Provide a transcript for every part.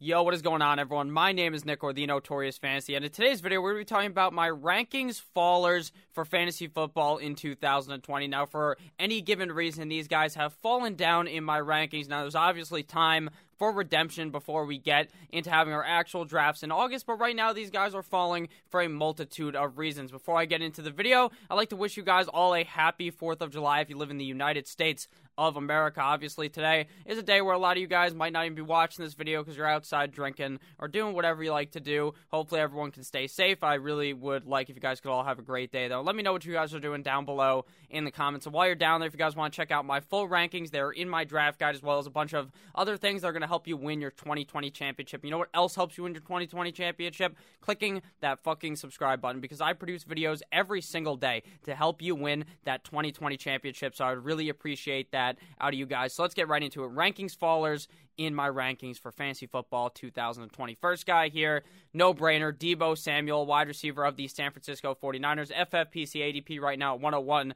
Yo, what is going on, everyone? My name is Nick or the Notorious Fantasy, and in today's video, we're going to be talking about my rankings fallers for fantasy football in 2020. Now, for any given reason, these guys have fallen down in my rankings. Now, there's obviously time for redemption before we get into having our actual drafts in August. But right now, these guys are falling for a multitude of reasons. Before I get into the video, I'd like to wish you guys all a happy 4th of July if you live in the United States of America. Obviously, today is a day where a lot of you guys might not even be watching this video because you're outside drinking or doing whatever you like to do. Hopefully, everyone can stay safe. I really would like if you guys could all have a great day, though. Let me know what you guys are doing down below in the comments. And while you're down there, if you guys want to check out my full rankings, they're in my draft guide as well as a bunch of other things that are going to help you win your 2020 championship. You know what else helps you win your 2020 championship? Clicking that fucking subscribe button because I produce videos every single day to help you win that 2020 championship. So I would really appreciate that out of you guys. So let's get right into it. Rankings fallers in my rankings for fantasy football 2020. First guy here, no brainer, Deebo Samuel, wide receiver of the San Francisco 49ers. FFPC ADP right now at 101.16.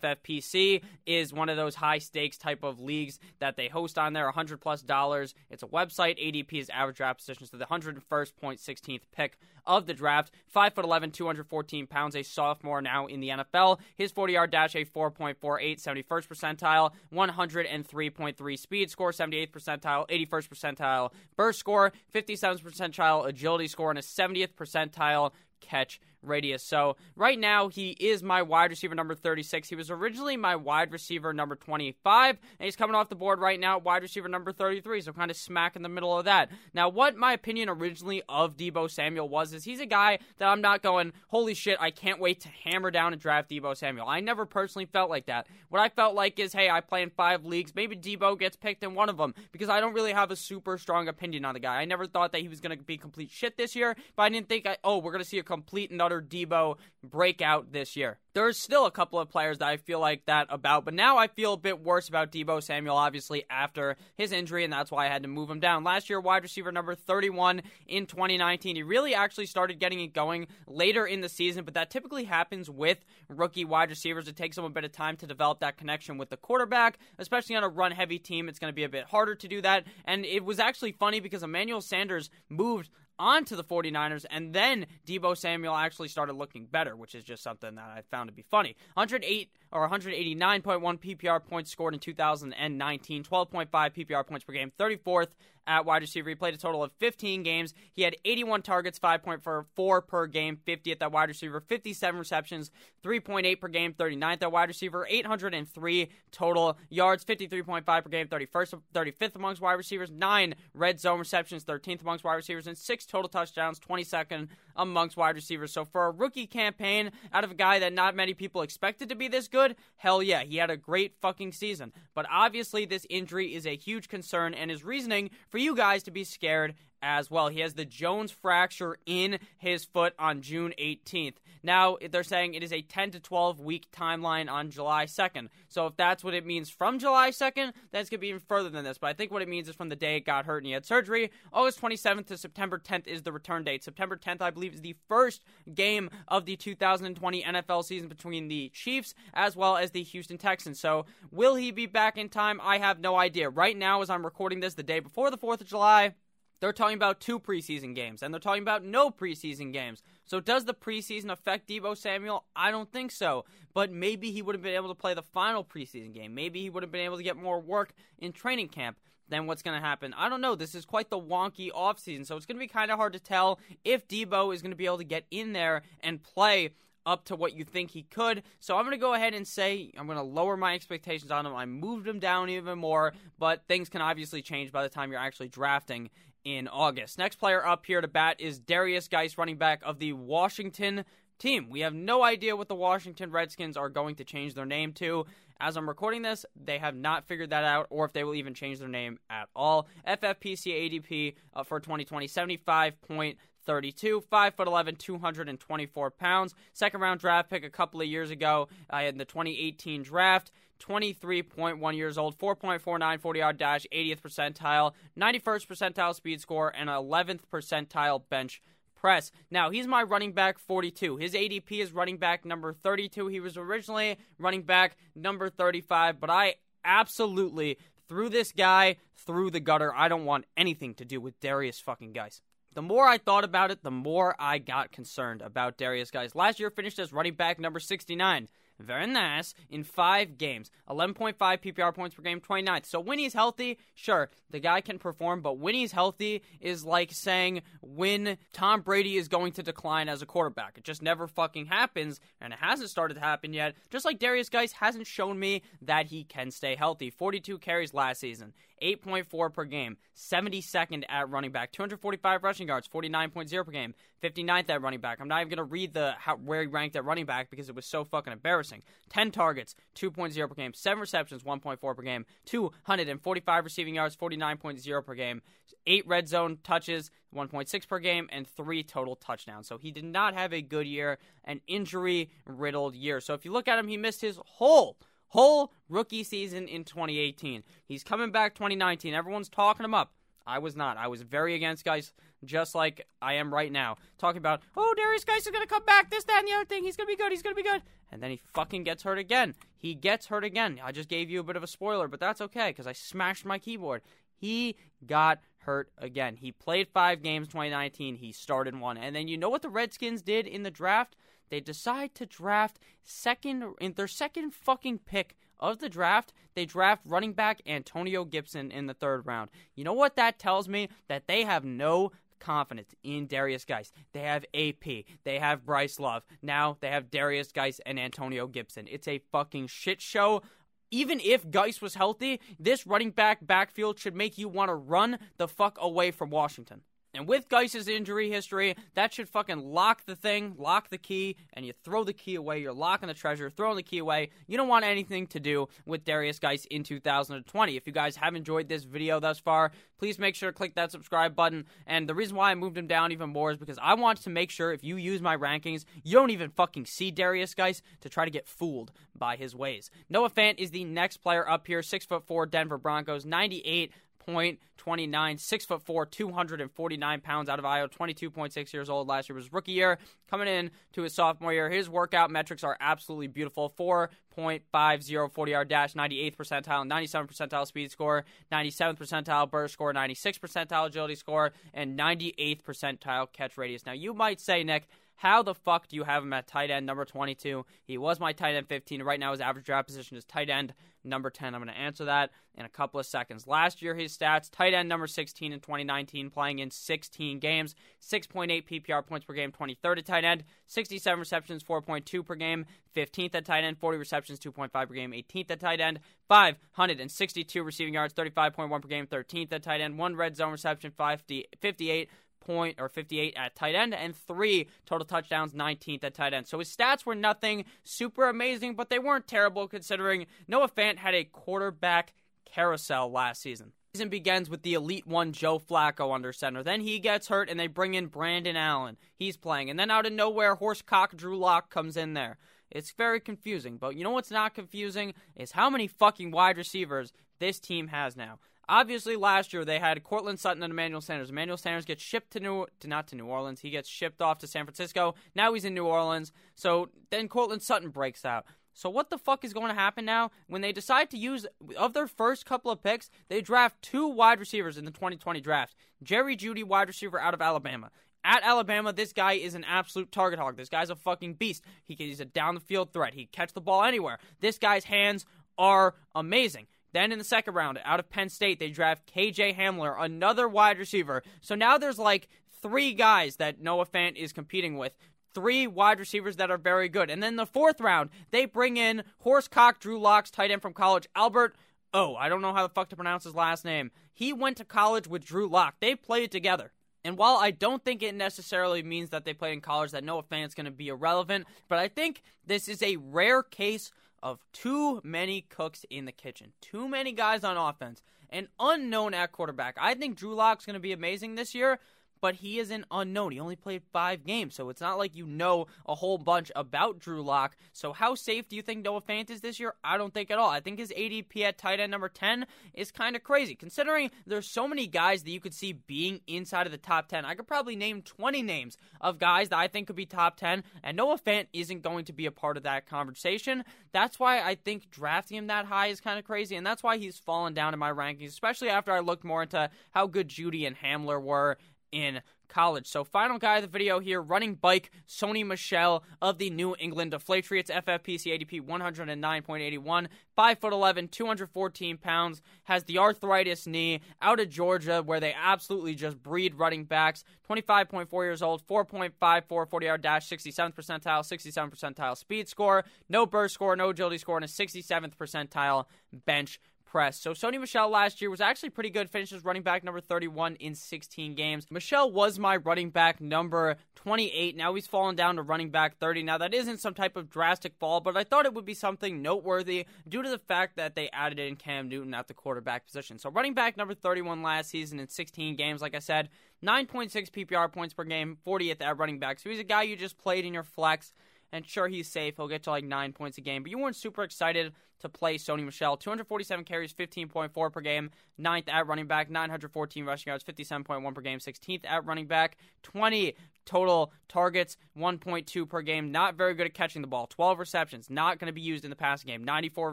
FFPC is one of those high stakes type of leagues that they host on there, 100 plus dollars. It's a website. ADP is average draft position, to the 101st.16th pick of the draft. 5 foot 11, 214 pounds, a sophomore now in the NFL. His 40 yard dash, a 4.48, 71st percentile, 103.3 speed score, 78 percentile, 81st percentile burst score, 57th percentile agility score, and a 70th percentile catch radius. So right now he is my wide receiver number 36. He was originally my wide receiver number 25, and he's coming off the board right now, wide receiver number 33. So kind of smack in the middle of that. Now, what my opinion originally of Deebo Samuel was is he's a guy that I'm not going, holy shit, I can't wait to hammer down and draft Deebo Samuel. I never personally felt like that. What I felt like is, hey, I play in five leagues. Maybe Deebo gets picked in one of them because I don't really have a super strong opinion on the guy. I never thought that he was going to be complete shit this year, but I didn't think, I, oh, we're going to see a complete and utter Deebo breakout this year. There's still a couple of players that I feel like that about, but now I feel a bit worse about Deebo Samuel, obviously, after his injury, and that's why I had to move him down. Last year, wide receiver number 31 in 2019. He really actually started getting it going later in the season, but that typically happens with rookie wide receivers. It takes them a bit of time to develop that connection with the quarterback, especially on a run heavy team. It's going to be a bit harder to do that. And it was actually funny because Emmanuel Sanders moved onto the 49ers, and then Deebo Samuel actually started looking better, which is just something that I found to be funny. 108 or 189.1 PPR points scored in 2019, 12.5 PPR points per game, 34th at wide receiver. He played a total of 15 games. He had 81 targets, 5.4 per game, 50th at wide receiver, 57 receptions, 3.8 per game, 39th at wide receiver, 803 total yards, 53.5 per game, 31st, 35th amongst wide receivers, 9 red zone receptions, 13th amongst wide receivers, and 6 total touchdowns, 22nd amongst wide receivers. So for a rookie campaign out of a guy that not many people expected to be this good, hell yeah, he had a great fucking season. But obviously, this injury is a huge concern, and is reasoning for you guys to be scared as well. He has the Jones fracture in his foot on June 18th. Now, they're saying it is a 10 to 12 week timeline on July 2nd. So, if that's what it means from July 2nd, that's going to be even further than this. But I think what it means is from the day it got hurt and he had surgery. August 27th to September 10th is the return date. September 10th, I believe, is the first game of the 2020 NFL season between the Chiefs as well as the Houston Texans. So, will he be back in time? I have no idea. Right now, as I'm recording this the day before the 4th of July, they're talking about two preseason games, and they're talking about no preseason games. So, does the preseason affect Deebo Samuel? I don't think so. But maybe he would have been able to play the final preseason game. Maybe he would have been able to get more work in training camp. Then what's going to happen? I don't know. This is quite the wonky offseason, so it's going to be kind of hard to tell if Deebo is going to be able to get in there and play up to what you think he could. So I'm going to go ahead and say I'm going to lower my expectations on him. I moved him down even more, but things can obviously change by the time you're actually drafting in August. Next player up here to bat is Darius Guice, running back of the Washington team. We have no idea what the Washington Redskins are going to change their name to. As I'm recording this, they have not figured that out, or if they will even change their name at all. FFPC ADP uh, for 2020 75.32, 5 foot 11, 224 pounds. Second round draft pick a couple of years ago uh, in the 2018 draft. 23.1 years old, 4.49 40 yard dash, 80th percentile, 91st percentile speed score, and 11th percentile bench press. Now, he's my running back 42. His ADP is running back number 32. He was originally running back number 35, but I absolutely threw this guy through the gutter. I don't want anything to do with Darius fucking Guice. The more I thought about it, the more I got concerned about Darius Guice. Last year finished as running back number 69. Very nice in five games. 11.5 PPR points per game, 29th. So when he's healthy, sure, the guy can perform, but when he's healthy is like saying when Tom Brady is going to decline as a quarterback. It just never fucking happens, and it hasn't started to happen yet. Just like Darius Guice hasn't shown me that he can stay healthy. 42 carries last season. 8.4 per game, 72nd at running back, 245 rushing yards, 49.0 per game, 59th at running back. I'm not even going to read the how, where he ranked at running back because it was so fucking embarrassing. 10 targets, 2.0 per game, 7 receptions, 1.4 per game, 245 receiving yards, 49.0 per game, 8 red zone touches, 1.6 per game, and 3 total touchdowns. So he did not have a good year, an injury riddled year. So if you look at him, he missed his whole whole rookie season in 2018. He's coming back 2019. Everyone's talking him up. I was not. I was very against Guice, just like I am right now. Talking about, oh, Darius Guice is going to come back, this, that, and the other thing. He's going to be good. He's going to be good. And then he fucking gets hurt again. He gets hurt again. I just gave you a bit of a spoiler, but that's okay because I smashed my keyboard. He got hurt again. He played five games 2019. He started one. And then you know what the Redskins did in the draft? They decide to draft second in their second fucking pick of the draft, they draft running back Antonio Gibson in the third round. You know what that tells me? That they have no confidence in Darius Guice. They have AP. They have Bryce Love. Now they have Darius Guice and Antonio Gibson. It's a fucking shit show. Even if Guice was healthy, this running back backfield should make you want to run the fuck away from Washington. And with Guice's injury history, that should fucking lock the thing, lock the key, and you throw the key away. You're locking the treasure, throwing the key away. You don't want anything to do with Darius Guice in 2020. If you guys have enjoyed this video thus far, please make sure to click that subscribe button. And the reason why I moved him down even more is because I want to make sure if you use my rankings, you don't even fucking see Darius Guice to try to get fooled by his ways. Noah Fant is the next player up here, six foot four Denver Broncos, 98 point twenty nine, six foot four, 249 pounds out of Iowa, 22.6 years old. Last year was rookie year. Coming in to his sophomore year, his workout metrics are absolutely beautiful. 4.50 40 yard dash, 98th percentile, 97th percentile speed score, 97th percentile burst score, 96th percentile agility score, and 98th percentile catch radius. Now, you might say, Nick, how the fuck do you have him at tight end number 22? He was my tight end 15. Right now, his average draft position is tight end number 10. I'm going to answer that in a couple of seconds. Last year, his stats tight end number 16 in 2019, playing in 16 games, 6.8 PPR points per game, 23rd at tight end, 67 receptions, 4.2 per game, 15th at tight end, 40 receptions, 2.5 per game, 18th at tight end, 562 receiving yards, 35.1 per game, 13th at tight end, one red zone reception, 50, 58 point or 58 at tight end and three total touchdowns, 19th at tight end. So his stats were nothing super amazing, but they weren't terrible considering Noah Fant had a quarterback carousel last season. Season begins with the elite one Joe Flacco under center. Then he gets hurt and they bring in Brandon Allen. He's playing. And then out of nowhere, horsecock Drew Lock comes in there. It's very confusing. But you know what's not confusing is how many fucking wide receivers this team has now. Obviously, last year they had Courtland Sutton and Emmanuel Sanders. Emmanuel Sanders gets shipped to New, to not to New Orleans. He gets shipped off to San Francisco. Now he's in New Orleans. So then Courtland Sutton breaks out. So what the fuck is going to happen now when they decide to use of their first couple of picks? They draft two wide receivers in the 2020 draft. Jerry Jeudy, wide receiver out of Alabama. At Alabama, this guy is an absolute target hog. This guy's a fucking beast. He, he's a down the field threat. He catch the ball anywhere. This guy's hands are amazing. Then in the second round, out of Penn State, they draft KJ Hamler, another wide receiver. So now there's like three guys that Noah Fant is competing with. Three wide receivers that are very good. And then the fourth round, they bring in Horsecock Drew Locks, tight end from college, Albert. Oh, I don't know how the fuck to pronounce his last name. He went to college with Drew Lock. They played together. And while I don't think it necessarily means that they played in college, that Noah Fant's going to be irrelevant, but I think this is a rare case of too many cooks in the kitchen, too many guys on offense, and unknown at quarterback. I think Drew Lock's going to be amazing this year, but he is an unknown. He only played five games, so it's not like you know a whole bunch about Drew Lock. So how safe do you think Noah Fant is this year? I don't think at all. I think his ADP at tight end number 10 is kind of crazy, considering there's so many guys that you could see being inside of the top 10. I could probably name 20 names of guys that I think could be top 10, and Noah Fant isn't going to be a part of that conversation. That's why I think drafting him that high is kind of crazy, and that's why he's fallen down in my rankings, especially after I looked more into how good Jeudy and Hamler were in college. So, final guy of the video here running bike, Sony Michel of the New England Deflatriots, FFPC ADP 109.81, 5'11, 214 pounds, has the arthritis knee out of Georgia where they absolutely just breed running backs. 25.4 years old, 4.54 40 yard dash, 67th percentile, 67th percentile speed score, no burst score, no agility score, and a 67th percentile bench press. So Sony Michel last year was actually pretty good. Finishes running back number 31 in 16 games. Michel was my running back number 28. Now he's fallen down to running back 30. Now that isn't some type of drastic fall, but I thought it would be something noteworthy due to the fact that they added in Cam Newton at the quarterback position. So running back number 31 last season in 16 games, like I said, 9.6 PPR points per game, 40th at running back. So he's a guy you just played in your flex. And sure, he's safe. He'll get to like nine points a game. But you weren't super excited to play Sony Michel. 247 carries, 15.4 per game. Ninth at running back, 914 rushing yards, 57.1 per game. 16th at running back, 20 total targets, 1.2 per game. Not very good at catching the ball. 12 receptions, not going to be used in the passing game. 94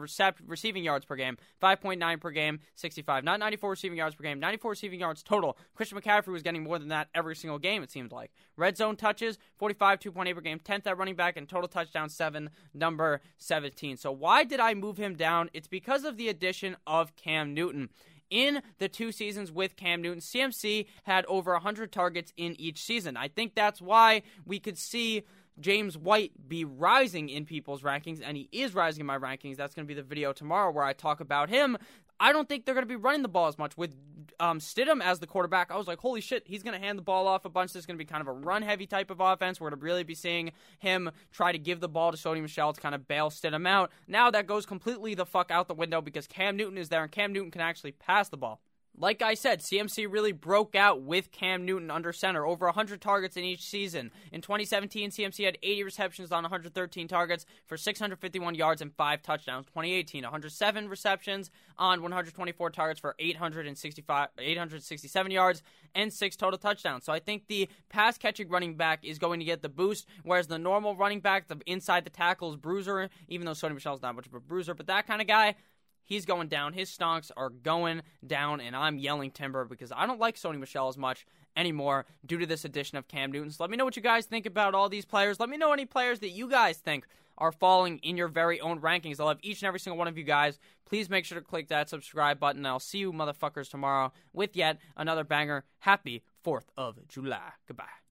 recep- receiving yards per game, 5.9 per game, 65. Not 94 receiving yards per game, 94 receiving yards total. Christian McCaffrey was getting more than that every single game, it seemed like. Red zone touches, 45, 2.8 per game, 10th at running back, and total touchdown 7, number 17. So why did I move him down? It's because of the addition of Cam Newton in the two seasons with Cam Newton, CMC had over 100 targets in each season. I think that's why we could see James White be rising in people's rankings, and he is rising in my rankings. That's going to be the video tomorrow where I talk about him. I don't think they're going to be running the ball as much with um, Stidham as the quarterback. I was like, holy shit, he's going to hand the ball off a bunch. This is going to be kind of a run heavy type of offense. We're going to really be seeing him try to give the ball to Sony Michel to kind of bail Stidham out. Now that goes completely the fuck out the window because Cam Newton is there and Cam Newton can actually pass the ball. Like I said, CMC really broke out with Cam Newton under center, over 100 targets in each season. In 2017, CMC had 80 receptions on 113 targets for 651 yards and 5 touchdowns. 2018, 107 receptions on 124 targets for 865, 867 yards and 6 total touchdowns. So I think the pass catching running back is going to get the boost, whereas the normal running back, the inside the tackles bruiser, even though Sony Michel's not much of a bruiser, but that kind of guy, He's going down. His stonks are going down, and I'm yelling timber because I don't like Sony Michel as much anymore due to this addition of Cam Newton. So let me know what you guys think about all these players. Let me know any players that you guys think are falling in your very own rankings. I'll have each and every single one of you guys. Please make sure to click that subscribe button. I'll see you motherfuckers tomorrow with yet another banger. Happy 4th of July. Goodbye.